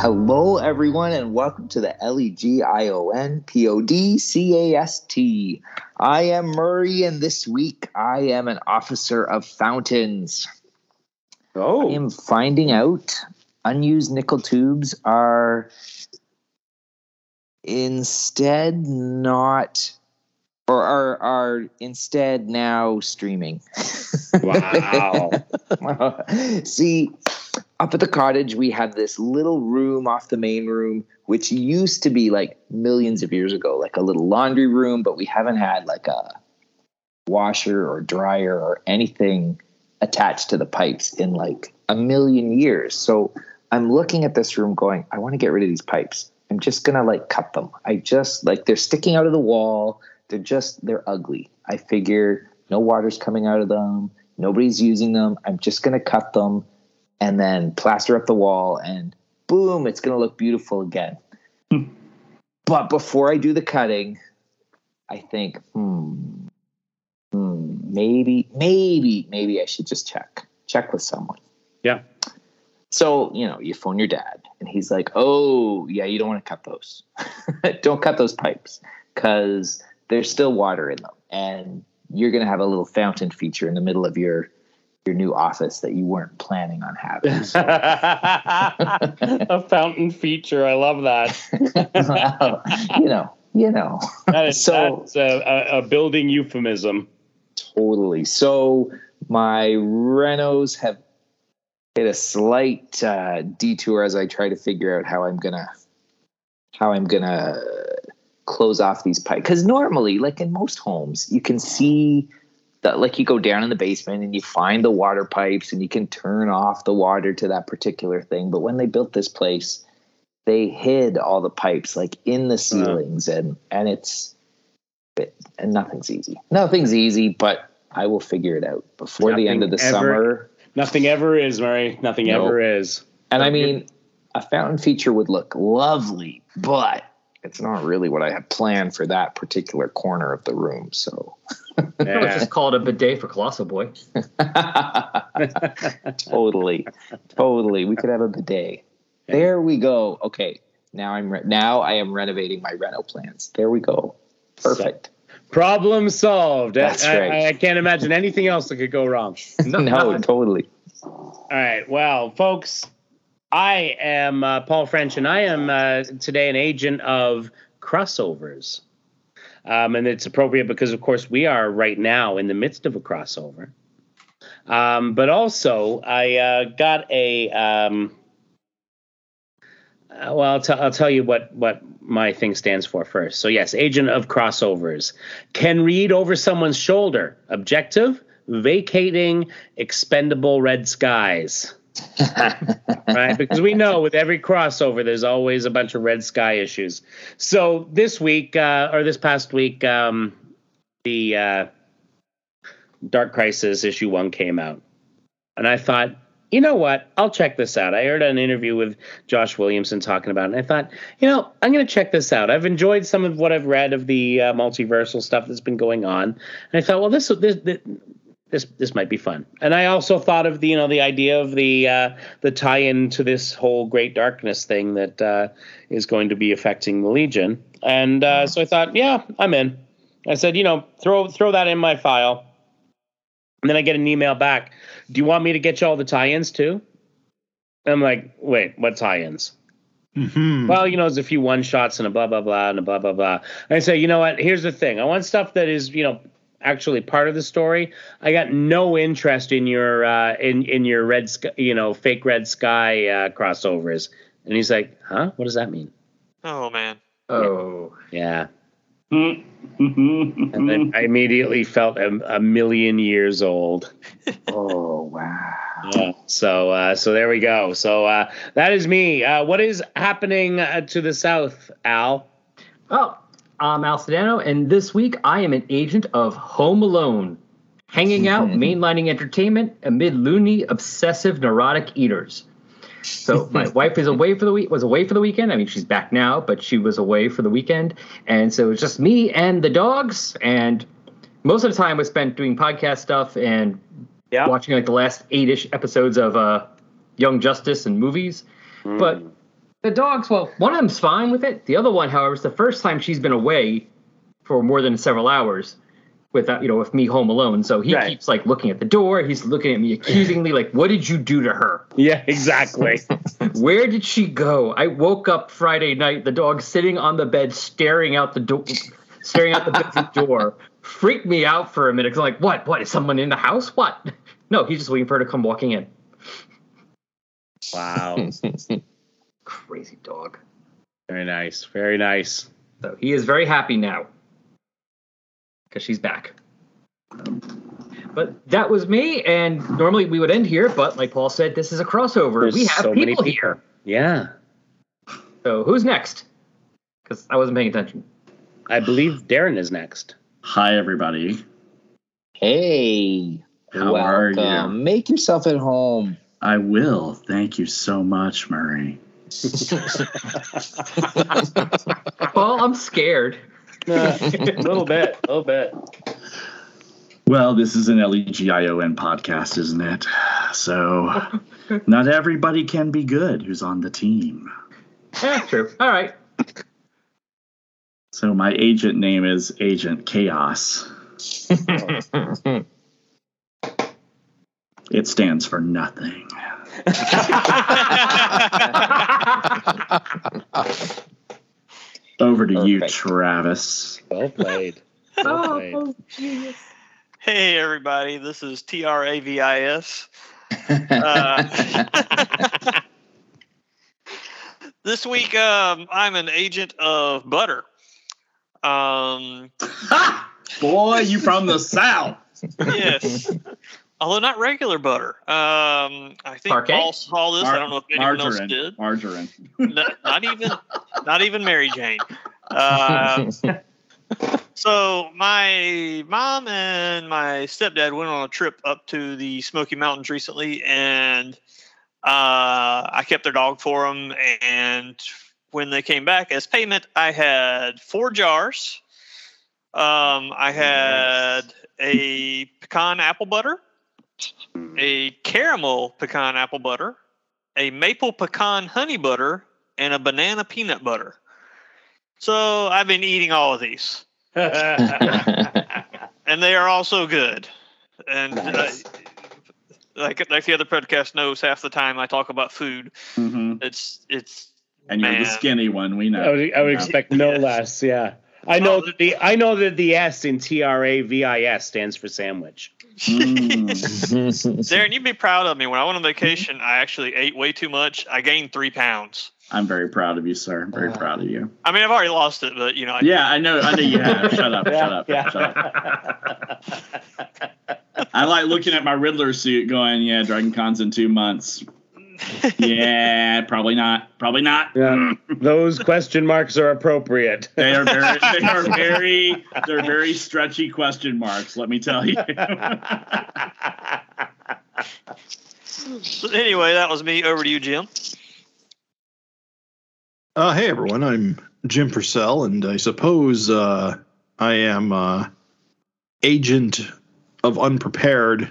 Hello, everyone, and welcome to the L E G I O N P O D C A S T. I am Murray, and this week I am an officer of fountains. Oh. I am finding out unused nickel tubes are instead not, or are, are instead now streaming. wow. See, up at the cottage, we have this little room off the main room, which used to be like millions of years ago, like a little laundry room, but we haven't had like a washer or dryer or anything attached to the pipes in like a million years. So I'm looking at this room going, I want to get rid of these pipes. I'm just going to like cut them. I just like they're sticking out of the wall. They're just, they're ugly. I figure no water's coming out of them. Nobody's using them. I'm just going to cut them and then plaster up the wall and boom, it's going to look beautiful again. but before I do the cutting, I think, hmm, hmm, maybe, maybe, maybe I should just check, check with someone. Yeah. So, you know, you phone your dad and he's like, oh, yeah, you don't want to cut those. don't cut those pipes because there's still water in them. And you're going to have a little fountain feature in the middle of your your new office that you weren't planning on having. So, a fountain feature. I love that. you know, you know, That is So- that's a, a, a building euphemism. totally. So my renos have hit a slight uh, detour as I try to figure out how I'm gonna how I'm gonna close off these pipes. Because normally, like in most homes, you can see that like you go down in the basement and you find the water pipes and you can turn off the water to that particular thing. But when they built this place, they hid all the pipes like in the uh-huh. ceilings and and it's it, and nothing's easy. Nothing's easy, but I will figure it out before the end of the ever- summer. Nothing ever is, Murray. Nothing No. ever is. And I mean, a fountain feature would look lovely, but it's not really what I had planned for that particular corner of the room. So Yeah. just call it a bidet for Colossal Boy. totally, totally, we could have a bidet. There we go. Okay, now I'm re- now I am renovating my reno plans. There we go. Perfect. Problem solved. That's I, right. I, I can't imagine anything else that could go wrong. No, nothing. totally. All right. Well, folks, I am uh, Paul French, and I am uh, today an agent of crossovers. Um, and it's appropriate because, of course, we are right now in the midst of a crossover. Um, but also, I uh, got a. Um, uh, well, I'll, t- I'll tell you what, what my thing stands for first. So, yes, agent of crossovers can read over someone's shoulder. Objective vacating expendable red skies. right? Because we know with every crossover, there's always a bunch of red sky issues. So this week, uh, or this past week, um, the uh, Dark Crisis issue one came out. And I thought, you know what? I'll check this out. I heard an interview with Josh Williamson talking about it, and I thought, you know, I'm going to check this out. I've enjoyed some of what I've read of the uh, multiversal stuff that's been going on, and I thought, well, this this this this, this might be fun. And I also thought of the you know the idea of the uh, the tie-in to this whole Great Darkness thing that uh, is going to be affecting the Legion, and uh, so I thought, yeah, I'm in. I said, you know, throw throw that in my file. And then I get an email back. Do you want me to get you all the tie-ins too? And I'm like, wait, what tie-ins? Well, you know, there's a few one shots and a blah blah blah and a blah blah blah. And I say, you know what? Here's the thing. I want stuff that is, you know, actually part of the story. I got no interest in your uh, in in your red, sky, you know, fake red sky uh, crossovers. And he's like, huh? What does that mean? Oh man. Oh, Yeah. And then I immediately felt a, a million years old. Oh wow. Yeah. So uh, so there we go. So uh, that is me. Uh, what is happening uh, to the south, Al? oh, I'm Al Sedano, and this week I am an agent of Home Alone, hanging out, mainlining entertainment amid loony, obsessive, neurotic eaters. So my wife is away for the week. Was away for the weekend. I mean, she's back now, but she was away for the weekend, and so it's just me and the dogs. And most of the time was spent doing podcast stuff and Yeah. watching like the last eight-ish episodes of uh, Young Justice and movies. But The dogs, well, one of them's fine with it. The other one, however, is the first time she's been away for more than several hours without, you know, with me home alone. So he Right. keeps like looking at the door. He's looking at me accusingly, like, "What did you do to her? Yeah, exactly. Where did she go?" I woke up Friday night. The dog sitting on the bed, staring out the door, staring out the bedroom door. Freaked me out for a minute. 'cause I'm like, "What? What is someone in the house? What?" No, he's just waiting for her to come walking in. wow. Crazy dog. Very nice. Very nice. So he is very happy now because she's back. But that was me, and normally we would end here, but like Paul said, this is a crossover. There's we have so many people, people. here. Yeah. So who's next? Because I wasn't paying attention. I believe Darren is next. Hi, everybody. Hey, How are welcome. you? Make yourself at home. I will. Thank you so much, Murray. Paul, I'm scared. a little bit. A little bit. Well, this is an LEGION podcast, isn't it? So, not everybody can be good who's on the team. Yeah, true. All right. So, my agent name is Agent Chaos. It stands for nothing. Over to you, Travis. Well played. Well played. oh, genius. Hey everybody, this is T R A V I S. Uh, this week, um, I'm an agent of butter. Um, Boy, you from the South. yes, although not regular butter. Um, I think Parkay? Paul saw this. I don't know if anyone else margarine. did. Margarine. not, not even not even Mary Jane. Uh, so my mom and my stepdad went on a trip up to the Smoky Mountains recently, and uh, I kept their dog for them. And when they came back as payment, I had four jars. Um, I had a pecan apple butter, a caramel pecan apple butter, a maple pecan honey butter, and a banana peanut butter. So I've been eating all of these, and they are also good. And Nice. uh, like like the other podcast knows, half the time I talk about food. hmm It's it's And you're the skinny one. We know. I would, I would Yeah. expect no Yes. less. Yeah. I know that the I know that the S in T R A V I S stands for sandwich. Mm. Darren. You'd be proud of me. When I went on vacation, I actually ate way too much. I gained three pounds. I'm very proud of you, sir. Very proud of you. I mean, I've already lost it, but you know, I, Yeah, I know. I know you have. Shut up. Shut up. Yeah. Shut up. I like looking at my Riddler suit, going, "Yeah, Dragon Con's in two months." Yeah, probably not. Probably not. Yeah. Those question marks are appropriate. They are very. They are very. They're very stretchy question marks. Let me tell you. So anyway, that was me. Over to you, Jim. Uh, hey everyone, I'm Jim Purcell, and I suppose uh, I am uh, agent of unprepared,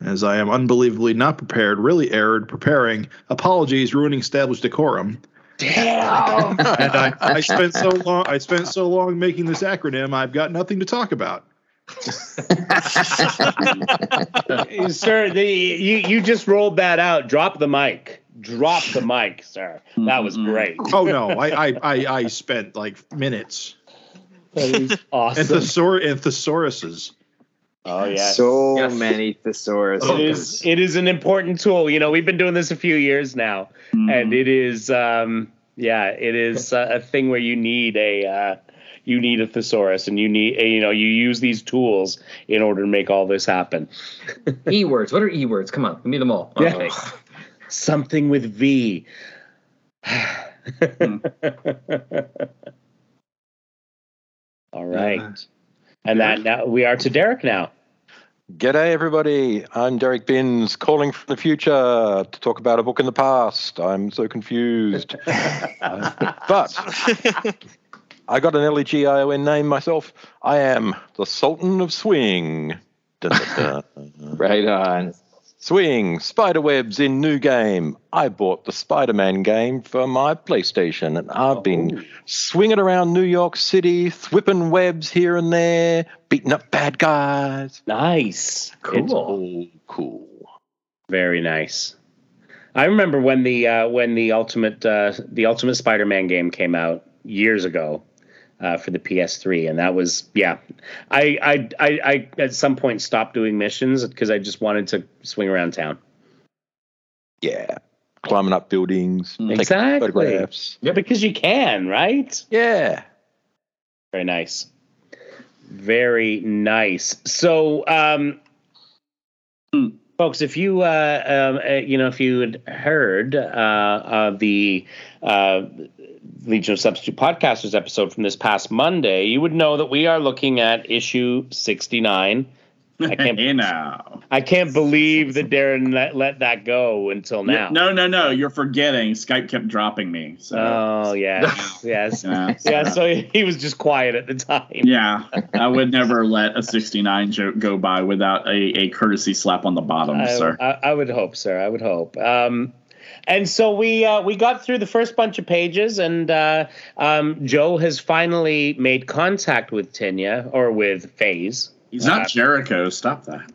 as I am unbelievably not prepared, really erred, preparing. Apologies, ruining established decorum. Damn. And I, I spent so long. I spent so long making this acronym. I've got nothing to talk about. sir, the, you you just rolled that out. Drop the mic. Drop the mic, sir. That was great. Oh no, I I, I, I spent like minutes. That is And awesome. thesaur and thesauruses. Oh yes. So Yes. many thesaurus. it is it is an important tool. You know, we've been doing this a few years now, and it is um yeah, it is a, a thing where you need a uh, you need a thesaurus, and you need you know you use these tools in order to make all this happen. E words. What are E words? Come on, give me them all. Okay. Something with V. all right, and that now we are to Derek now. G'day, everybody. I'm Derek Binns, calling from the future to talk about a book in the past. I'm so confused. Uh, but I got an L-E-G-I-O-N name myself. I am the Sultan of Swing. Right on. Swing, spiderwebs in new game. I bought the Spider Man game for my PlayStation, and I've been swinging around New York City, whipping webs here and there, beating up bad guys. Nice. Cool. It's Oh, cool. very nice. I remember when the uh, when the ultimate uh, the Ultimate Spider-Man game came out years ago uh, for the PS3, and that was yeah. I I I, I at some point stopped doing missions because I just wanted to swing around town. Yeah. Climbing up buildings, taking Exactly. photographs. Yeah, because you can, right? Yeah. Very nice. Very nice. So, um, Hmm. folks, if you, uh, um, uh, you know, if you had heard uh, of the uh, Legion of Substitute Podcasters episode from this past Monday, you would know that we are looking at issue 69. I can't, hey now. I can't believe that Darren let, let that go until now. No, no, no. You're forgetting. Skype kept dropping me. So. Oh, yes. yes. Yeah, Yeah, so- so he was just quiet at the time. Yeah, I would never let a 69 joke go by without a, a courtesy slap on the bottom, I, sir. I, I would hope, sir. I would hope. Um, and so we uh, we got through the first bunch of pages, and uh, um, Joe has finally made contact with Tinya or with Phase. He's not uh, Jericho. Stop that.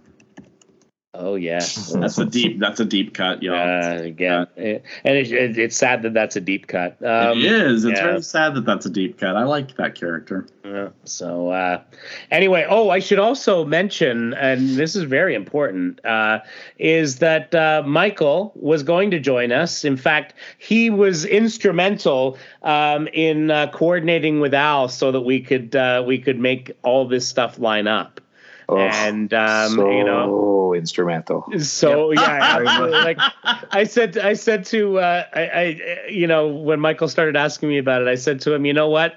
Oh yeah, That's a deep. That's a deep cut, y'all. uh, again, it- and it, it, it's sad that that's a deep cut. Um, it is. It's yeah. very sad that that's a deep cut. I like that character. Yeah, so uh, anyway, oh, I should also mention, and this is very important, uh, is that uh, Michael was going to join us. In fact, he was instrumental um, in uh, coordinating with Al so that we could uh, we could make all this stuff line up. Oh, and um, so you know, instrumental. so yeah, absolutely. like I said, I said to uh, I, I, you know, when Michael started asking me about it, I said to him, you know what?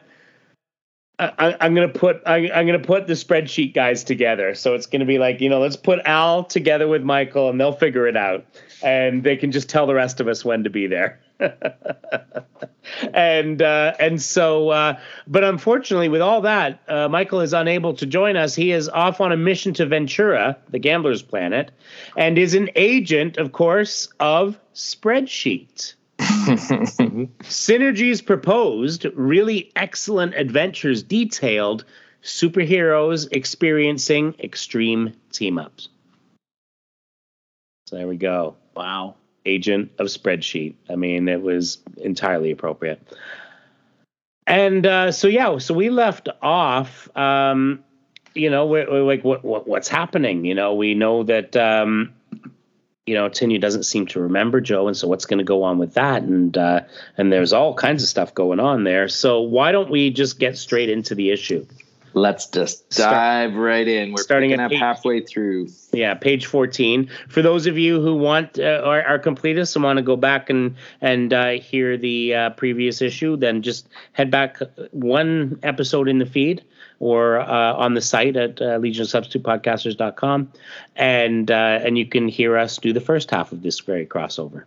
I, I- I'm gonna put I, I'm gonna put the spreadsheet guys together. So it's gonna be like you know, let's put Al together with Michael, and they'll figure it out, and they can just tell the rest of us when to be there. and uh, and so, uh, but unfortunately, with all that, uh, Michael is unable to join us. He is off on a mission to Ventura, the gambler's planet, and is an agent, of course, of Spreadsheet. Synergies proposed, really excellent adventures detailed, superheroes experiencing extreme team ups. So there we go. Wow. Agent of Spreadsheet. I mean, it was entirely appropriate. And uh, so, yeah, so we left off, um, you know, we're, we're like, what, what, what's happening? You know, we know that, um, you know, Tinya doesn't seem to remember Joe, and so what's going to go on with that? And uh, and there's all kinds of stuff going on there. So why don't we just get straight into the issue? Let's just Start- dive right in. We're starting picking at up page- halfway through. Yeah, page 14. For those of you who want uh, are, are completists and want to go back and and uh, hear the uh, previous issue, then just head back one episode in the feed or uh, on the site at uh, legionsubstitutepodcasters.com and uh, and you can hear us do the first half of this very crossover.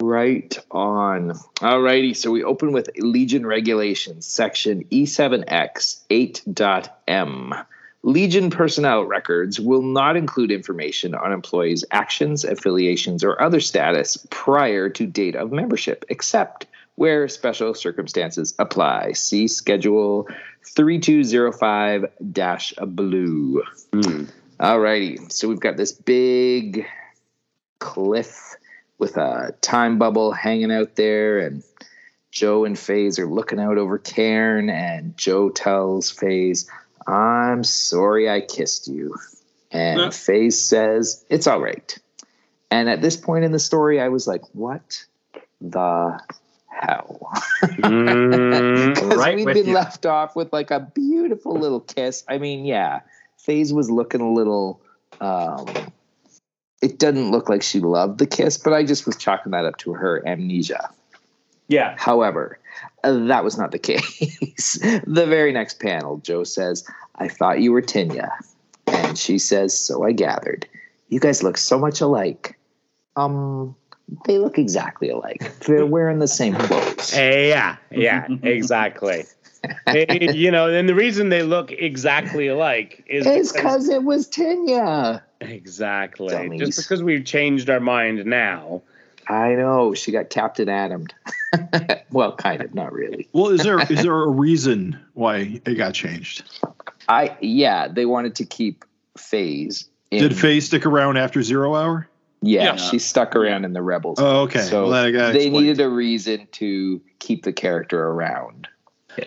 Right on. Alrighty, so we open with Legion Regulations, section E7X 8.m. Legion personnel records will not include information on employees' actions, affiliations, or other status prior to date of membership, except where special circumstances apply. See Schedule 3205 blue. Hmm. Alrighty, so we've got this big cliff with a time bubble hanging out there, and Joe and Phase are looking out over Cairn, and Joe tells Phase, I'm sorry I kissed you. And Huh. Phase says, It's all right. And at this point in the story, I was like, What the hell? Mm, Because Right we'd been you. left off with like a beautiful little kiss. I mean, yeah, Phase was looking a little. Um, it doesn't look like she loved the kiss, but I just was chalking that up to her amnesia. yeah. However, uh, that was not the case. the very next panel, Joe says, I thought you were Tinya. And she says, So I gathered. You guys look so much alike. Um, they look exactly alike. They're wearing the same clothes. Eh, yeah, yeah, exactly. You know, and the reason they look exactly alike is It's because- because it was Tinya. Exactly. Dummies. Just because we've changed our mind now. I know she got Captain Adams. well, kind of, not really. Well, is there is there a reason why it got changed? I yeah, they wanted to keep Phase. In, Did Faye stick around after Zero Hour? Yeah, Yeah. she stuck around in the Rebels. Oh, okay. So Well, they explained. needed a reason to keep the character around.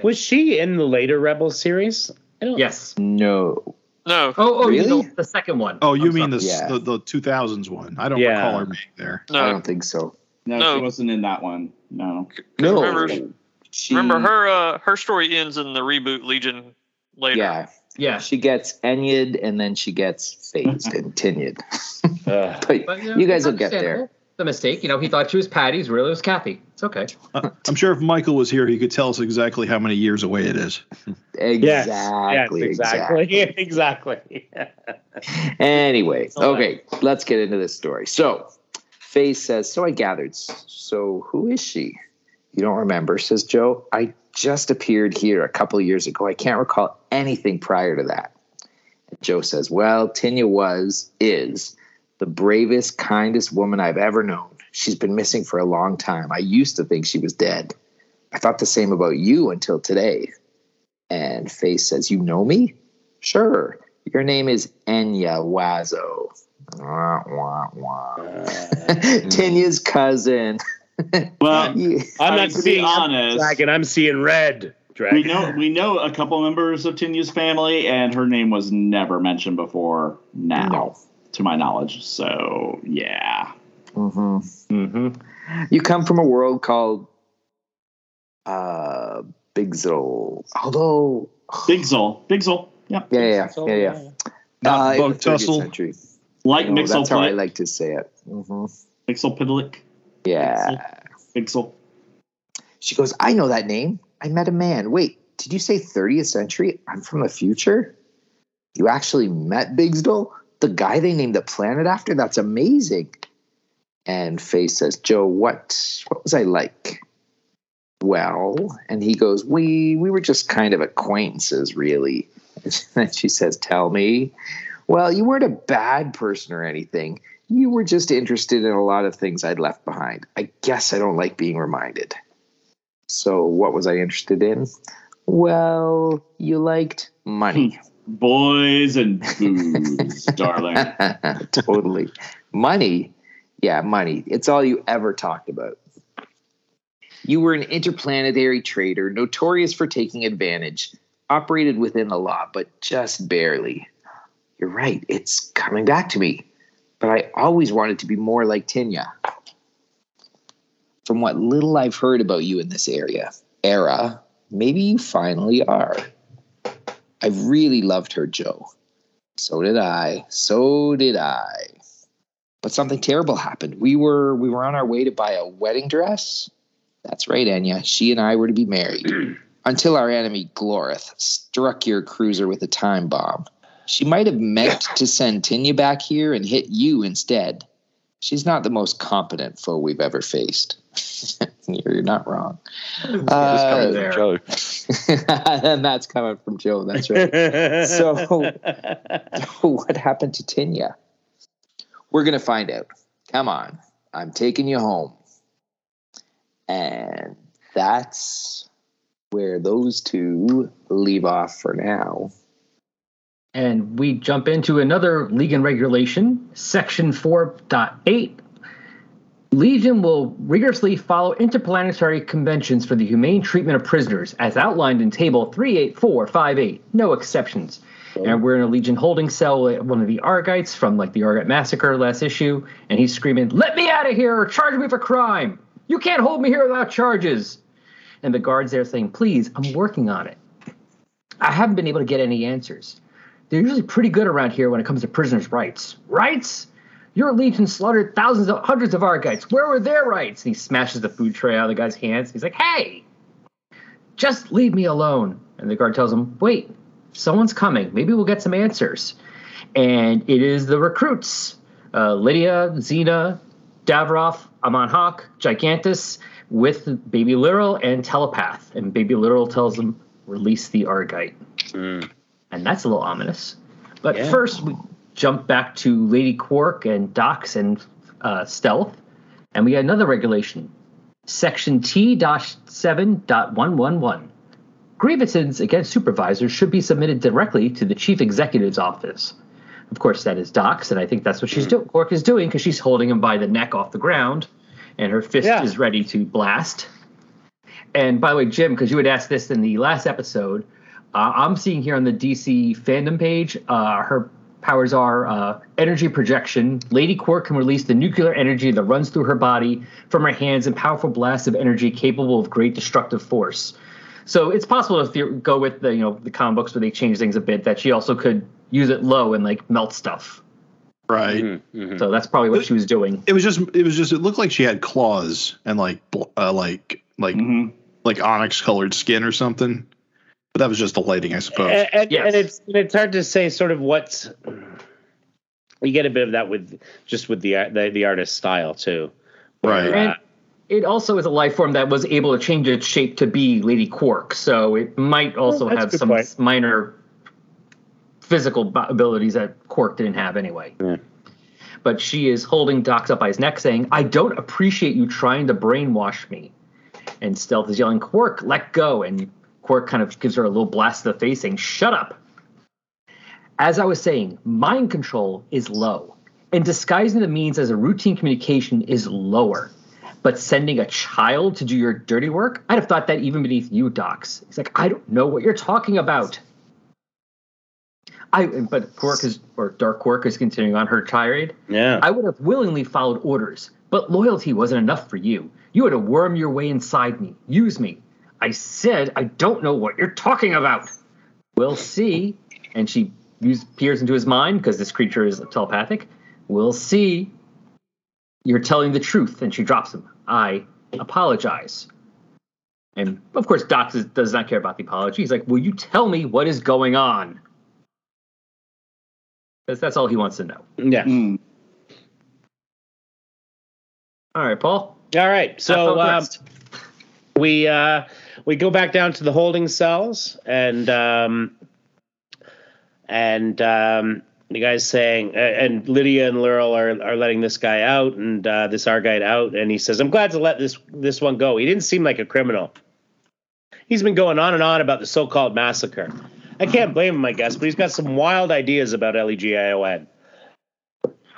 Was she in the later Rebels series? I don't, Yes. No, No, Oh, oh, Really? the, the second one. Oh, you I'm mean the, Yeah. the the two thousands one? I don't Yeah. recall her being there. No, I don't think so. No, No. she wasn't in that one. No. No, Remember- she, Remember her? Uh, her story ends in the reboot Legion later. Yeah, Yeah. she gets Enyid and then she gets phased and Tinyid. Ugh. But But, you guys will get there. Understandable. The mistake, you know, he thought she was Patty's, really it was Kathy. It's okay. Uh, I'm sure if Michael was here, he could tell us exactly how many years away it is. Exactly. yes, exactly. Exactly. Anyway, So, okay, let's get into this story. So, Faye says, So I gathered. So, who is she? You don't remember, says Joe. I just appeared here a couple years ago. I can't recall anything prior to that. And Joe says, Well, Tinya was, is the bravest, kindest woman I've ever known. She's been missing for a long time. I used to think she was dead. I thought the same about you until today. And Faye says, You know me? Sure. Your name is Enya Wazzo. Wah, wah, wah. Uh, Tinya's cousin. Well, Yeah. I'm not mean, to be seeing honest- dragon. I'm seeing red. Dragon. we know we know a couple members of Tinya's family, and her name was never mentioned before now, No. To my knowledge. So yeah, Mm-hmm. Mm-hmm. You come from a world called uh, Bgztl. Although, Bgztl, Bgztl, yep, yeah, yeah, yeah, yeah. Not Uh, Bug 30th Tussle. century. like You know, Mixel that's how I like to say it. Mm-hmm. Mixel Pidlick, Yeah. Bgztl. She goes, I know that name. I met a man. Wait, did you say 30th century? I'm from the future? You actually met Bigsdale? The guy they named the planet after? That's amazing. And Faye says, Joe, what what was I like? Well, and he goes, We we were just kind of acquaintances, really. And she says, Tell me. Well, you weren't a bad person or anything. You were just interested in a lot of things I'd left behind. I guess I don't like being reminded. So, what was I interested in? Well, you liked money. Hmm. Boys and booze, darling. totally. Money? Yeah, money. It's all you ever talked about. You were an interplanetary trader, notorious for taking advantage, operated within the law, but just barely. You're right, it's coming back to me. But I always wanted to be more like Tinya. From what little I've heard about you in this area, era, maybe you finally are. I really loved her, Joe. So did I. So did I. But something terrible happened. We were we were on our way to buy a wedding dress. That's right, Anya. She and I were to be married. Until our enemy Glorith struck your cruiser with a time bomb. She might have meant to send Tinya back here and hit you instead. She's not the most competent foe we've ever faced. You're not wrong. Uh, coming there. Joe. and that's coming from Joe. That's right. So- what happened to Tinya? We're going to find out. Come on. I'm taking you home. And that's where those two leave off for now. And we jump into another Legion regulation, Section 4.8. Legion will rigorously follow interplanetary conventions for the humane treatment of prisoners, as outlined in Table 38458. No exceptions. And we're in a Legion holding cell at one of the Argites from like the Argite massacre last issue, and he's screaming, "Let me out of here or charge me for crime! You can't hold me here without charges!" And the guards there saying, "Please, I'm working on it." I haven't been able to get any answers. They're usually pretty good around here when it comes to prisoners' rights. Rights? Your legion slaughtered thousands of hundreds of Argites. Where were their rights? And he smashes the food tray out of the guy's hands. He's like, "Hey, just leave me alone." And the guard tells him, "Wait, someone's coming. Maybe we'll get some answers." And it is the recruits: uh, Lydia, Xena, Davroff, Amon Hawk, Gigantus, with Baby Literal and Telepath. And Baby Literal tells them, "Release the Argite." Mm. And that's a little ominous. But Yeah. first, we jump back to Lady Quark and Dox and uh, Stealth, and we got another regulation, Section T-7.111. Grievances against supervisors should be submitted directly to the chief executive's office. Of course, that is Dox, and I think that's what she's doing. Quark is doing because she's holding him by the neck off the ground, and her fist Yeah. is ready to blast. And by the way, Jim, because you had asked this in the last episode, uh, I'm seeing here on the DC fandom page, uh, her powers are uh, energy projection. Lady Quark can release the nuclear energy that runs through her body from her hands in powerful blasts of energy capable of great destructive force. So it's possible if you go with the you know the comic books where they change things a bit that she also could use it low and like melt stuff. Right. Mhm, mhm. So that's probably what she was doing. It was just it was just it looked like she had claws and like uh, like like Mhm. like onyx colored skin or something. But that was just the lighting, I suppose. And, and, Yes. and it's and it's hard to say sort of what's you get a bit of that with just with the the, the artist's style too. Right. And uh, it also is a life form that was able to change its shape to be Lady Quark, so it might also that's a have some point. minor physical abilities that Quark didn't have anyway. Yeah. But she is holding Dox up by his neck, saying, "I don't appreciate you trying to brainwash me." And Stealth is yelling, "Quark, let go!" And Quark kind of gives her a little blast to the face, saying, "Shut up." As I was saying, mind control is low, and disguising the means as a routine communication is lower. But sending a child to do your dirty work, I'd have thought that even beneath you, Dox. He's like, I don't know what you're talking about. I but Quark is or Dark Quark is continuing on her tirade. yeah. I would have willingly followed orders, but loyalty wasn't enough for you. You had to worm your way inside me, use me. I said I don't know what you're talking about. We'll see. And she use, peers into his mind because this creature is telepathic. We'll see. You're telling the truth. And she drops him. I apologize. And of course, Doc does, does not care about the apology. He's like, Will you tell me what is going on? Because that's all he wants to know. yeah. Mm. All right, Paul. All right. So um, we uh, we go back down to the holding cells and um, and um, the guy's saying uh, and Lydia and Laurel are, are letting this guy out and uh, this Argite out and he says I'm glad to let this this one go. He didn't seem like a criminal. He's been going on and on about the so-called massacre. I can't blame him, I guess, but he's got some wild ideas about LEGION.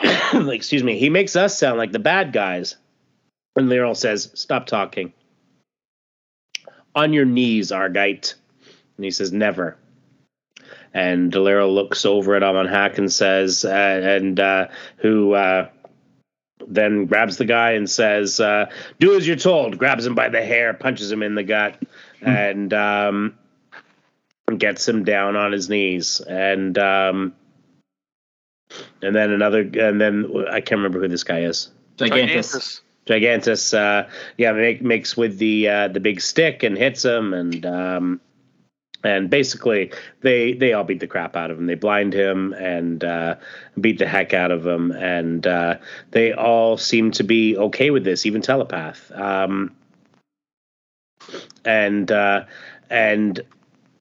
Excuse me. He makes us sound like the bad guys. And Laurel says, Stop talking. On your knees, Argite. And he says, Never. And Laurel looks over at Amon Hack and says, uh, and uh, who uh, then grabs the guy and says, uh, Do as you're told. Grabs him by the hair, punches him in the gut, and um, gets him down on his knees. And um, and then another, and then I can't remember who this guy is. Gigantus. Gigantus, uh, yeah, make, makes with the uh, the big stick and hits him, and um, and basically they they all beat the crap out of him. They blind him and uh, beat the heck out of him, and uh, they all seem to be okay with this, even telepath. Um, and uh, and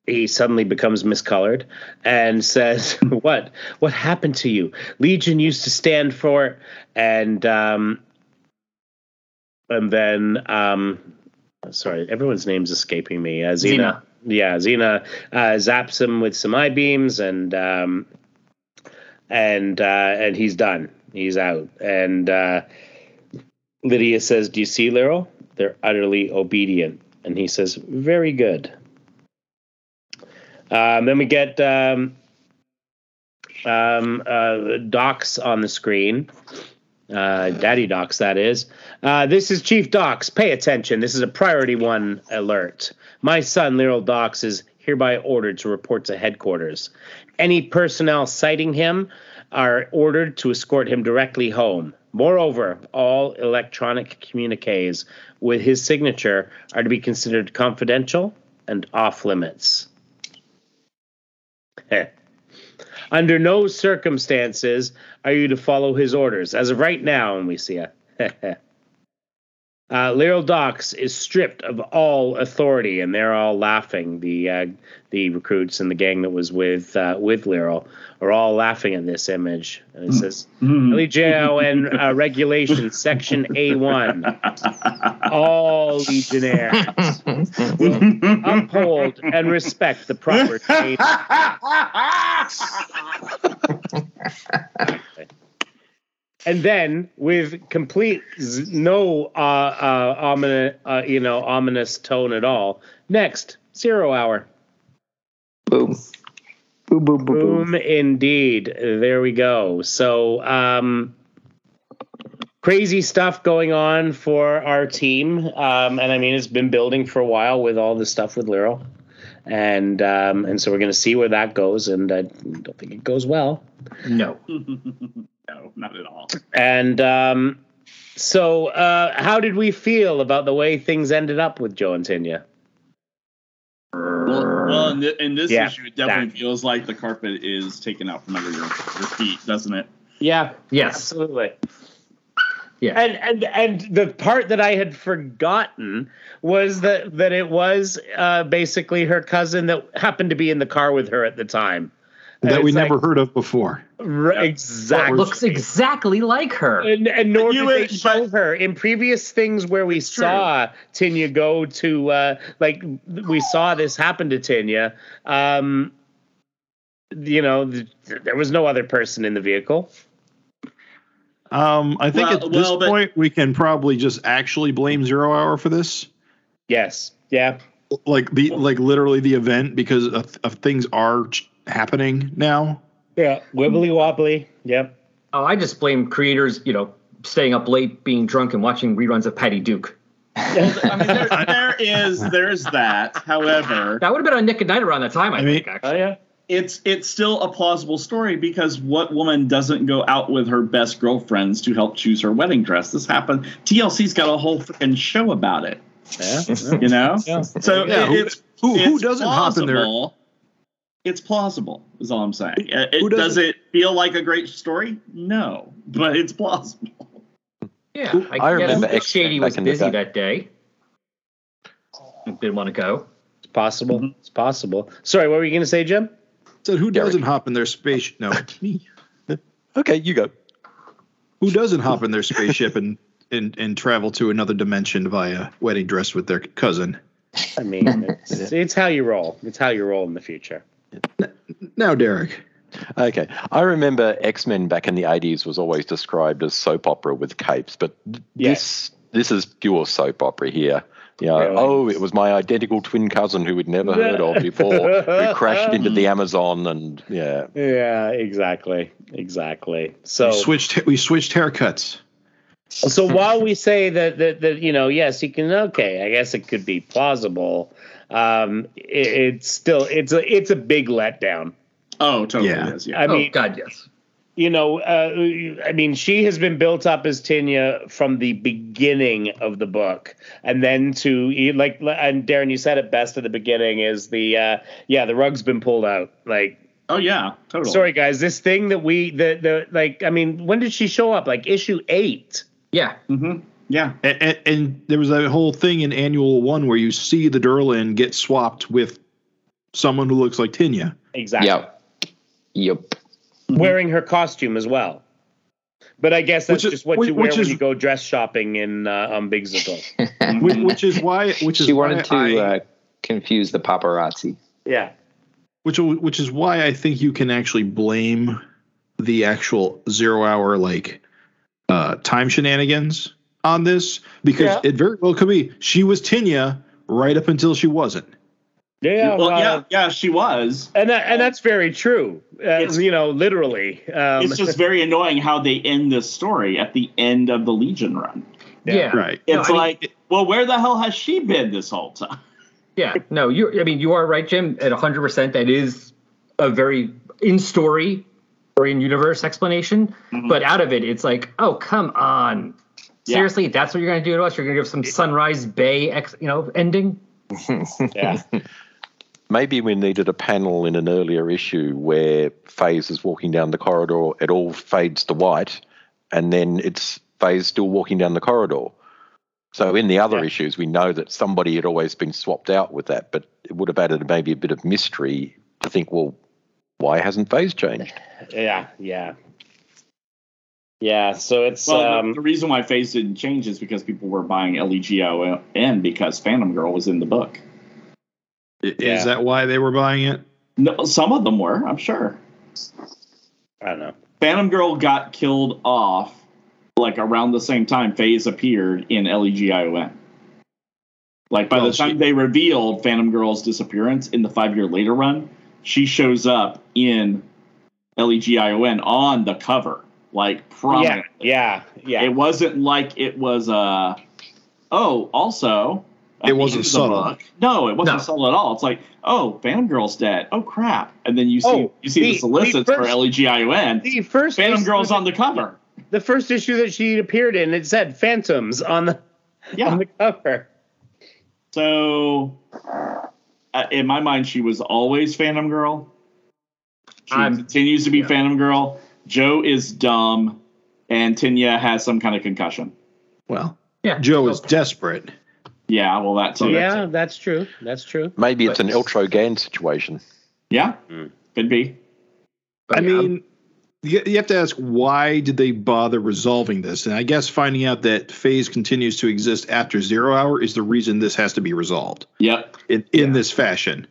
he suddenly becomes miscolored and says, "What? What happened to you? Legion used to stand for." And um, and then um, sorry, everyone's name's escaping me. Uh, Xena. Xena. Yeah, Xena uh, zaps him with some eye beams, and um, and uh, and he's done. He's out. And uh, Lydia says, "Do you see, Laurel? They're utterly obedient." And he says, "Very good." Um, then we get um, um, uh, Dox on the screen. Uh, Daddy Dox, that is. Uh, this is Chief Dox. Pay attention. This is a priority one alert. My son, Lyrl Dox, is hereby ordered to report to headquarters. Any personnel citing him are ordered to escort him directly home. Moreover, all electronic communiques with his signature are to be considered confidential and off limits. Under no circumstances are you to follow his orders. As of right now, and we see it. Uh, Dox is stripped of all authority, and they're all laughing. The uh, the recruits and the gang that was with uh, with Lyrl are all laughing at this image. And it says, "LEJON uh, Regulation Section A1: All Legionnaires will uphold and respect the proper chain." And then with complete z- no uh, uh, ominous, uh, you know, ominous tone at all. Next, zero hour. Boom. Boom, boom, boom, boom. Boom, indeed. There we go. So, um, crazy stuff going on for our team, um, and I mean, it's been building for a while with all this stuff with Lyrl, and um, and so we're going to see where that goes, and I don't think it goes well. No. no, not at all. And um, so, uh, how did we feel about the way things ended up with Joe and Tinya? Well, well in, thi- in this Yeah, issue, it definitely that. feels like the carpet is taken out from under your, your feet, doesn't it? Yeah, Yes. absolutely. Yeah. And and and the part that I had forgotten was that that it was uh, basically her cousin that happened to be in the car with her at the time. And that we it's never like, heard of before. r- That exactly. looks exactly like her. and, and nor You did they show but- her in previous things where we It's true. saw Tinya go to uh, like we saw this happen to Tinya. Um, you know, th- there was no other person in the vehicle. Um, I think Well- at this well, but- point we can probably just actually blame Zero Hour for this, Yes. Yeah. like the like literally the event because of, of things are ch- happening now. Yeah. Wibbly wobbly. Yep. Oh, I just blame creators, you know, staying up late, being drunk, and watching reruns of Patty Duke. I mean, there, there is there's that. However, That would have been on Nick at Nite around that time, I, I mean- think, actually. Oh yeah. It's it's still a plausible story because what woman doesn't go out with her best girlfriends to help choose her wedding dress? This happened. TLC's got a whole freaking show about it. Yeah. You know, Yeah. so Yeah, it- who- it's Who who it's doesn't hop in there? It's plausible, is all I'm saying. It, Who does it feel like a great story? No, but it's plausible. Yeah, I, I remember if X-Men Shady was busy day. that day. Didn't want to go. It's possible. Mhm. It's possible. Sorry, what were you going to say, Jim? So who Derek. doesn't hop in their space? No, me. Okay, you go. Who doesn't hop in their spaceship and, and and travel to another dimension via wedding dress with their cousin? I mean, it's, it's how you roll. It's how you roll in the future. Now, Derek. Okay, I remember X Men back in the eighties was always described as soap opera with capes, but th- Yes. this this is pure soap opera here. You know, Really? oh, it was my identical twin cousin who we'd never heard of before, who crashed into the Amazon, and yeah, Yeah, exactly, exactly. So we switched we switched haircuts. so while we say that that that you know, yes, you can. Okay, I guess it could be plausible. Um, it, it's still it's a it's a big letdown. Oh, totally Yeah. is. Yeah. I oh, mean, God, yes. You know, uh, I mean, she has been built up as Tinya from the beginning of the book, and then to like, and Darren, you said it best at the beginning is the uh, yeah, the rug's been pulled out. Like, Oh yeah, totally. sorry guys, this thing that we the the like, I mean, when did she show up? Like issue eight. Yeah. Mm-hmm. Yeah. And, and, and there was that whole thing in annual one where you see the Durlan get swapped with someone who looks like Tinya. Exactly. Yep. Yep. Wearing her costume as well. But I guess that's is- just what you wear which when is- you go dress shopping in uh, on Big Zizzle. Which, which is why which is She why wanted to I, uh, confuse the paparazzi. Yeah. which which is why I think you can actually blame the actual zero hour like uh, time shenanigans on this because Yeah. it very well could be she was Tinya right up until she wasn't. Yeah. well, well, yeah, yeah, she was. And that, and that's very true. Uh, It's- you know, literally. Um, It's just very annoying how they end this story at the end of the Legion run. Yeah. Yeah. Right. No, It's mean- like, well, where the hell has she been this whole time? Yeah. No, you. I mean, you are right, Jim. At 100, percent that is a very in story or in universe explanation. Mhm. But out of it, it's like, oh, come on. Yeah. Seriously, that's what you're going to do to us? You're going to give some Sunrise Bay, ex, you know, ending? yeah. maybe we needed a panel in an earlier issue where Phase is walking down the corridor, it all fades to white, and then it's Phase still walking down the corridor. So in the other Yeah. issues, we know that somebody had always been swapped out with that, but it would have added maybe a bit of mystery to think, well, why hasn't phase changed? Yeah, yeah. Yeah, so it's Well, the- um the reason why Phase didn't change is because people were buying LEGO LEGION because Phantom Girl was in the book. I- Yeah. Is that why they were buying it? No, some of them were, I'm sure. I don't know. Phantom Girl got killed off like around the same time Phase appeared in LEGION. Like by Well, the time she- they revealed Phantom Girl's disappearance in the five year later run, she shows up in LEGION on the cover, like Yeah, prominently. yeah, yeah. It wasn't like it was uh oh, also at It the wasn't end subtle. book- No, it wasn't No. subtle at all. It's like, oh, Phantom Girl's dead. Oh crap. And then you see Oh, you see the, the- solicits the for first- LEGION. the first Phantom Girl's that- on the cover. the first issue that she appeared in, it said Phantoms on the Yeah. on the cover. So, uh, in my mind, she was always Phantom Girl. She I'm- continues to be yeah. Phantom Girl. Joe is dumb, and Tinya has some kind of concussion. Well, Yeah. Joe so- is desperate. Yeah, well, that too. yeah, that's true. That's true. Maybe it's an But- Eltro Gan situation. Yeah, Mm. could be. I yeah, mean, you, you have to ask why did they bother resolving this? And I guess finding out that phase continues to exist after zero hour is the reason this has to be resolved Yep. in, in Yeah. this fashion.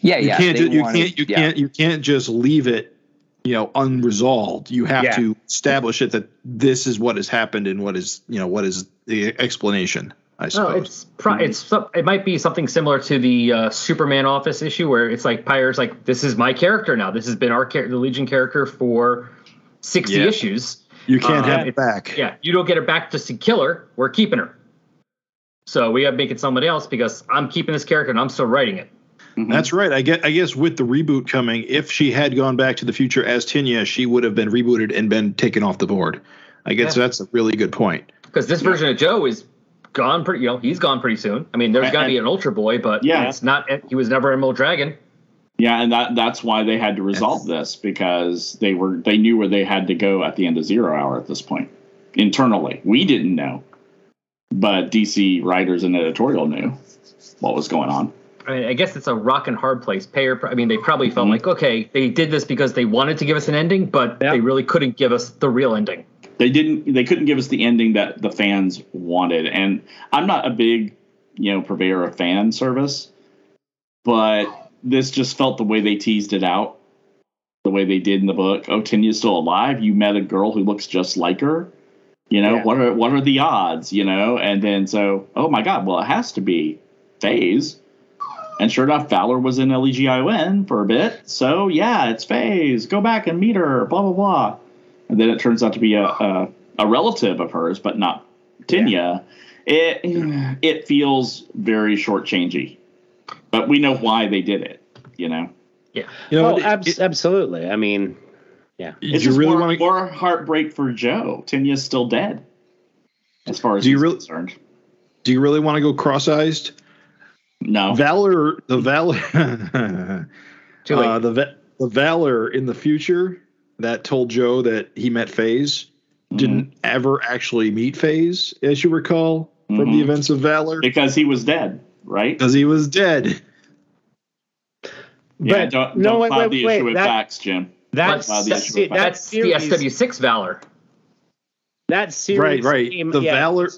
Yeah, You yeah. can't they ju- you wanted- can't you yeah. can't you can't just leave it, you know, unresolved. You have Yeah. to establish it that this is what has happened and what is you know what is the explanation. I No, suppose. it's pro- it's it might be something similar to the uh, Superman Office issue where it's like Peyer's like this is my character now. This has been our char- the Legion character for sixty Yeah. issues. you can't uh, have it back. Yeah, you don't get her back just to kill her. We're keeping her. So we got to make it somebody else because I'm keeping this character and I'm still writing it. Mhm. That's right. I get. I guess with the reboot coming, if she had gone back to the future as Tinya, she would have been rebooted and been taken off the board. I guess Yeah. that's a really good point. Because this version of Joe is gone pretty. You know, he's gone pretty soon. I mean, there's got to be an Ultra Boy, but Yeah. it's not. He was never Emerald Dragon. Yeah, and that that's why they had to resolve this because they were they knew where they had to go at the end of zero hour at this point internally. We didn't know, but DC writers and editorial knew what was going on. I mean, I guess it's a rock and hard place. Peyer. I mean, they probably felt Mhm. like, okay, they did this because they wanted to give us an ending, but Yeah. they really couldn't give us the real ending. They didn't. They couldn't give us the ending that the fans wanted, and I'm not a big, you know, purveyor of fan service, but this just felt the way they teased it out, the way they did in the book. Oh, Tinya's still alive. You met a girl who looks just like her. You know Yeah. what are what are the odds? You know, and then so oh my god, well it has to be Phase. And sure enough, Valor was in LEGION for a bit. So yeah, it's Phase. Go back and meet her. Blah blah blah. And then it turns out to be a a, a relative of hers, but not Tinya. It it feels very shortchangey, but we know why they did it. You know, Yeah. You know, oh, it- abs- it- absolutely. I mean, yeah. it's you just really more, want to? more heartbreak for Joe. Tinya's still dead, as far as Do you he's really- concerned. Do you really want to go cross-eyed? No, Valor, the Valor, Too late. uh, the the Valor in the future that told Joe that he met Phase Mm-hmm. didn't ever actually meet Phase, as you recall from the Mhm. events of Valor, because he was dead, right? because he was dead. Yeah, but don't, no, don't wait, cloud wait, the wait. issue with That, facts, Jim. that's Cloud the that's, issue with facts. that that's the series, SW6 Valor. that series. Right, right. came- The yeah. Valor,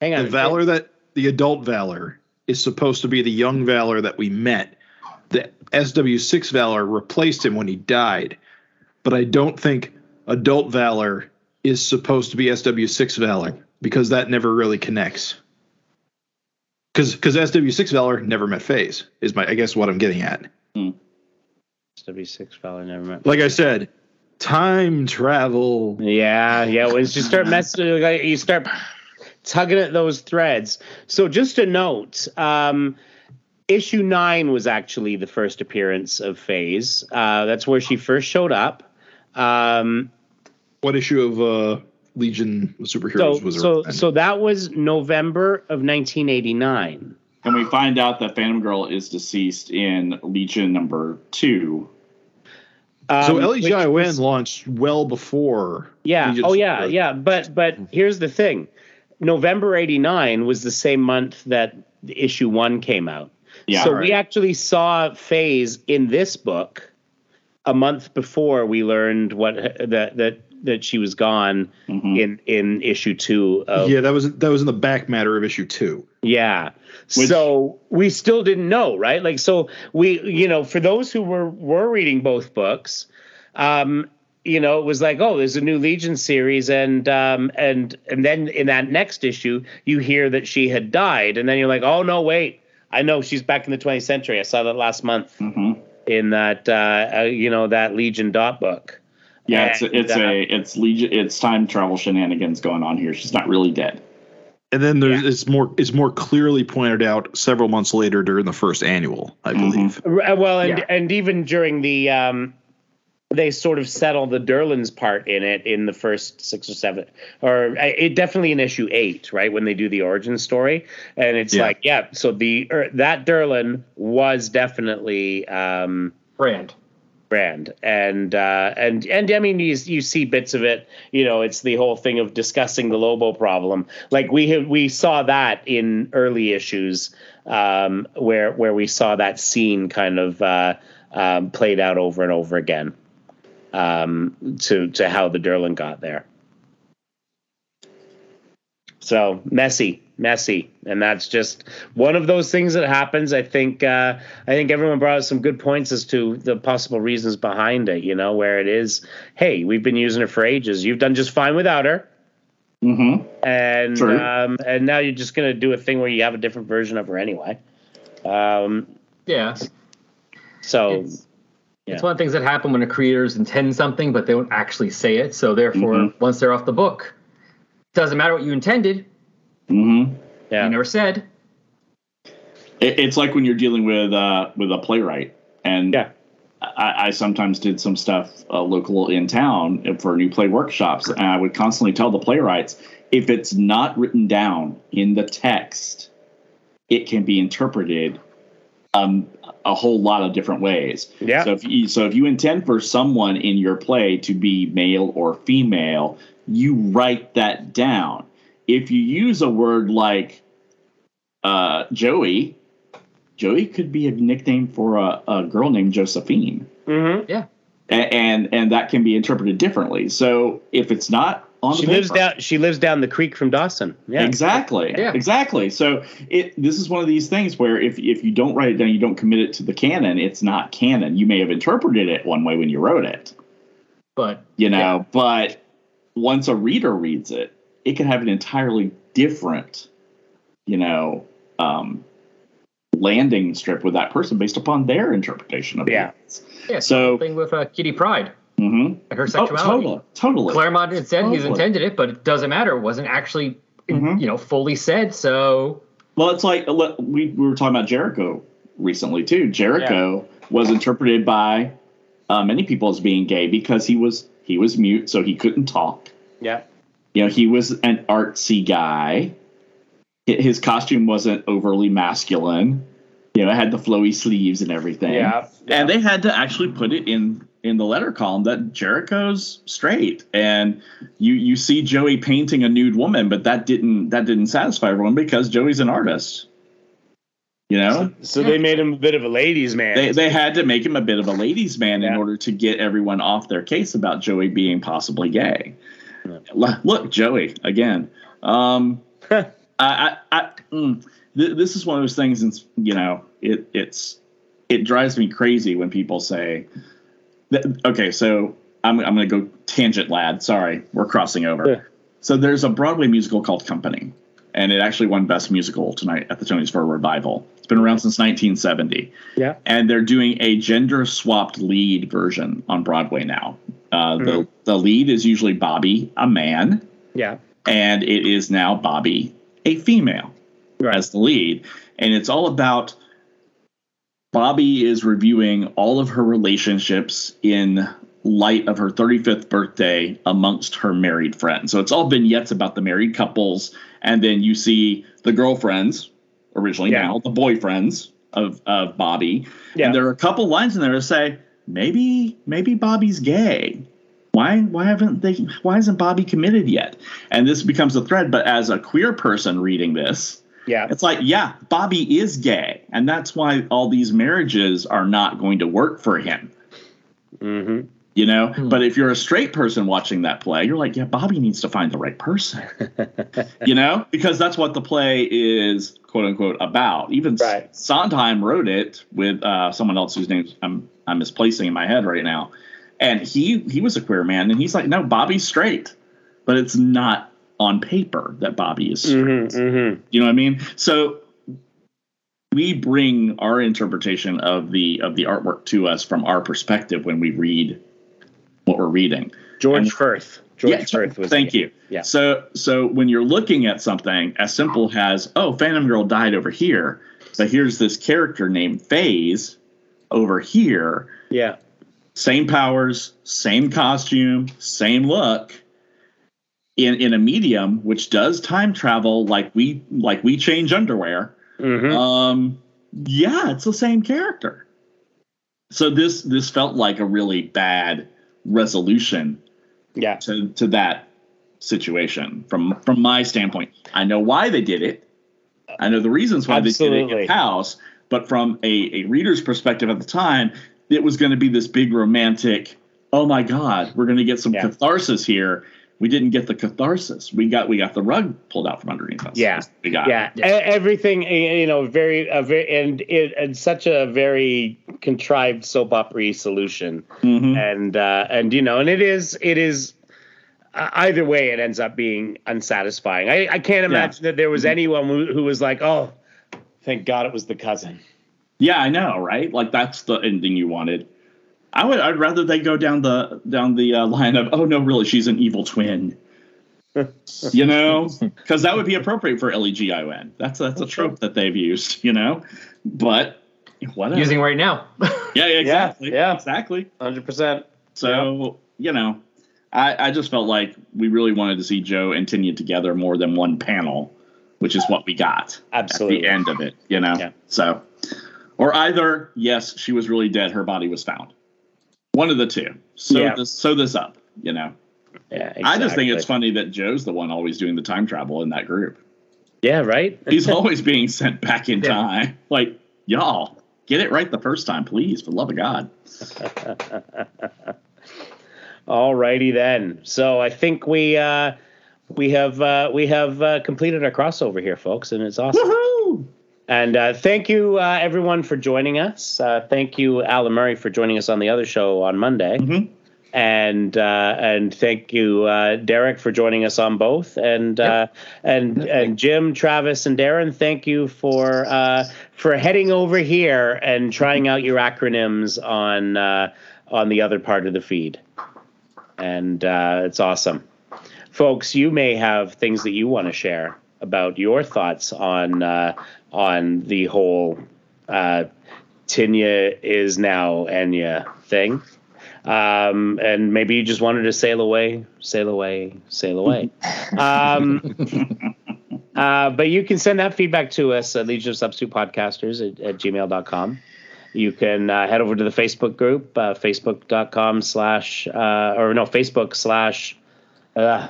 Hang on. the Valor that the adult Valor is supposed to be the young Valor that we met. The SW6 Valor replaced him when he died, but I don't think adult Valor is supposed to be SW6 Valor because that never really connects. Because because SW6 Valor never met Phase is my I guess what I'm getting at. W6 Valor never met. Like I said, time travel. Yeah, yeah. Once you start messing, like, you start tugging at those threads. So just a note. Um, issue nine was actually the first appearance of Phase. Uh, that's where she first showed up. Um, What issue of uh, Legion of Superheroes so, was it? so, so that was November of 1989. And we find out that Phantom Girl is deceased in Legion number two. So Um, which LEGION was- launched well before. Yeah. Legion Oh yeah, Superheroes. yeah. But but here's the thing. November 89 was the same month that issue one came out. Yeah, so right. we actually saw Phase in this book a month before we learned what that that that she was gone Mhm. in in issue two of yeah, that was that was in the back matter of issue two. yeah. Which- so we still didn't know, right? Like so we you know, for those who were were reading both books, um you know, it was like, oh, there's a new Legion series, and um, and and then in that next issue, you hear that she had died, and then you're like, oh no, wait, I know she's back in the 20th century. I saw that last month Mhm. In that uh, uh, you know that Legion dot book. Yeah, it's And, it's uh, a it's legion it's time travel shenanigans going on here. She's not really dead. And then there's Yeah. it's more it's more clearly pointed out several months later during the first annual, I Mhm. believe. R- Well, and Yeah. and even during the um, they sort of settle the Durlan's part in it in the first six or seven, or it definitely in issue eight, right when they do the origin story, and it's Yeah. like, yeah, so the er, that Durlan was definitely um, Brande. Brande and uh and and i mean you, you see bits of it you know it's the whole thing of discussing the lobo problem like we have we saw that in early issues um where where we saw that scene kind of uh um played out over and over again um to to how the Durlan got there so messy, messy, and that's just one of those things that happens. I think uh, I think everyone brought up some good points as to the possible reasons behind it. You know, where it is. Hey, we've been using her for ages. You've done just fine without her, Mm-hmm. and um, and now you're just gonna do a thing where you have a different version of her anyway. Um, Yeah. so It's, yeah. it's one of the things that happen when the creators intend something, but they don't actually say it. So therefore, Mhm. once they're off the book, doesn't matter what you intended. Mm-hmm. yeah, You never said. It, it's like when you're dealing with uh, with a playwright, and Yeah. I, I sometimes did some stuff uh, local in town for new play workshops, and I would constantly tell the playwrights if it's not written down in the text, it can be interpreted um, a whole lot of different ways. Yeah. So if you so if you intend for someone in your play to be male or female, you write that down. If you use a word like uh, Joey, Joey could be a nickname for a, a girl named Josephine, hmm Yeah. A- and and that can be interpreted differently. So if it's not on she the lives paper- down. She lives down the creek from Dawson. Yeah, Exactly. Yeah. Exactly. So it this is one of these things where if if you don't write it down, you don't commit it to the canon. It's not canon. You may have interpreted it one way when you wrote it, But you know. Yeah. But once a reader reads it, it can have an entirely different, you know, um, landing strip with that person based upon their interpretation of Yeah. it. yeah, So- thing with uh, Kitty Pryde Mm-hmm. and her Oh, sexuality. totally. Totally. Claremont had said he's intended it, but it doesn't matter. It wasn't actually, in- Mhm. you know, fully said. So Well, it's like we, we were talking about Jericho recently too. Jericho was interpreted by uh, many people as being gay because he was he was mute, so he couldn't talk. yeah. You know, he was an artsy guy. His costume wasn't overly masculine. You know, it had the flowy sleeves and everything. Yeah, And they had to actually put it in in the letter column that Jericho's straight. And you you see Joey painting a nude woman, but that didn't that didn't satisfy everyone because Joey's an artist. You know? So they made him a bit of a ladies' man. They they had to make him a bit of a ladies' man in order to get everyone off their case about Joey being possibly gay. L- Look, Joey again. Um, I, I, I mm, th- this is one of those things, and you know, it it's it drives me crazy when people say, "Okay, so I'm I'm going to go tangent, lad. Sorry, we're crossing over." Yeah. So there's a Broadway musical called Company, and it actually won Best Musical tonight at the Tonys for a revival. It's been around since 1970 yeah. and they're doing a gender swapped lead version on Broadway now. Uh, the Mhm. the lead is usually Bobby, a man, Yeah. and it is now Bobby, a female, Right. as the lead, and it's all about Bobby is reviewing all of her relationships in light of her 35th birthday amongst her married friends. So it's all vignettes about the married couples, and then you see the girlfriends, originally Yeah. now the boyfriends of of Bobby, Yeah. and there are a couple lines in there that say maybe maybe Bobby's gay. Why why haven't they why isn't Bobby committed yet? And this becomes a thread, but as a queer person reading this, Yeah. it's like, yeah, Bobby is gay, and that's why all these marriages are not going to work for him. hmm You know, but if you're a straight person watching that play, you're like, yeah, Bobby needs to find the right person. you know, because that's what the play is, quote unquote, about. Even Right. Sondheim wrote it with uh, someone else whose name I'm I'm misplacing in my head right now, and he he was a queer man, and he's like, no, Bobby's straight, but it's not on paper that Bobby is straight. hmm hmm You know what I mean? So we bring our interpretation of the of the artwork to us from our perspective when we read what we're reading. George And- Furth. George Yeah, Furth was. Thank you. Yeah. So so when you're looking at something as simple as oh Phantom Girl died over here, but here's this character named Phase over here, Yeah. same powers, same costume, same look. In, in a medium which does time travel like we like we change underwear, hmm um, yeah, it's the same character. So this this felt like a really bad resolution yeah. to to that situation from from my standpoint. I know why they did it. I know the reasons why they did it in the house, but from a, a reader's perspective at the time, it was going to be this big romantic. Oh my God, we're going to get some Yeah. catharsis here. We didn't get the catharsis. We got we got the rug pulled out from underneath us. Yeah. we got. yeah, E- everything eh, you know, very, a very, and it, and such a very contrived soap opera solution, Mhm. and uh, and you know, and it is, it is. Uh, either way, it ends up being unsatisfying. I, I can't imagine that there was anyone who, who was like, "Oh, thank God it was the cousin." Yeah, I know, right? Like that's the ending you wanted. I would. I'd rather they go down the down the uh, line of, oh no, really, she's an evil twin. you know, because that would be appropriate for L E G I O N. That's that's a trope that they've used. You know, but whatever. Using right now. yeah, yeah, exactly. yeah. exactly. Hundred percent. So you know, I I just felt like we really wanted to see Joe and Tinya together more than one panel, which is what we got Absolutely. at the end of it. You know, Yeah. so or either yes, she was really dead, her body was found. One of the two. Sew Yeah. this sew this up. You know, Yeah, I just think it's funny that Joe's the one always doing the time travel in that group. Yeah, right. He's always being sent back in Yeah. time. Like y'all. Get it right the first time, please, for the love of God. All righty then. So I think we uh, we have uh, we have uh, completed our crossover here, folks, and it's awesome. Woohoo! And uh, thank you uh, everyone for joining us. Uh, thank you, Alan Murray, for joining us on the other show on Monday. Mhm. And uh, and thank you, uh, Derek, for joining us on both. And uh, and and Jim, Travis, and Darren, thank you for uh, for heading over here and trying out your acronyms on uh, on the other part of the feed. And uh, it's awesome, folks. You may have things that you want to share about your thoughts on uh, on the whole uh, Tinya is now Enya thing. Um, and maybe you just wanted to sail away, sail away, sail away. um, uh, but you can send that feedback to us at Legion of Substitute Podcasters at, at gmail.com. You can uh, head over to the Facebook group, uh, facebook.com slash, uh, or no, Facebook slash, uh,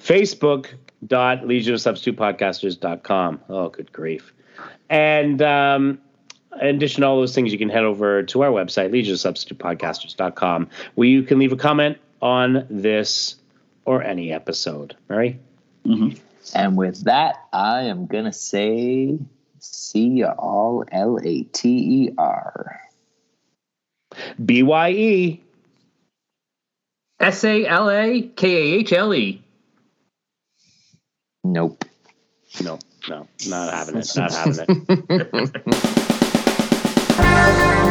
Facebook dot Legion of Substitute Podcasters.com. Oh, good grief. And um, in addition to all those things, you can head over to our website, Legion of Substitute Podcasters.com, where you can leave a comment on this or any episode. Mary? And with that, I am gonna say, see you all L A T E R. BYE. S A L A K A H L E. Nope. No, no, not having it. Not having it.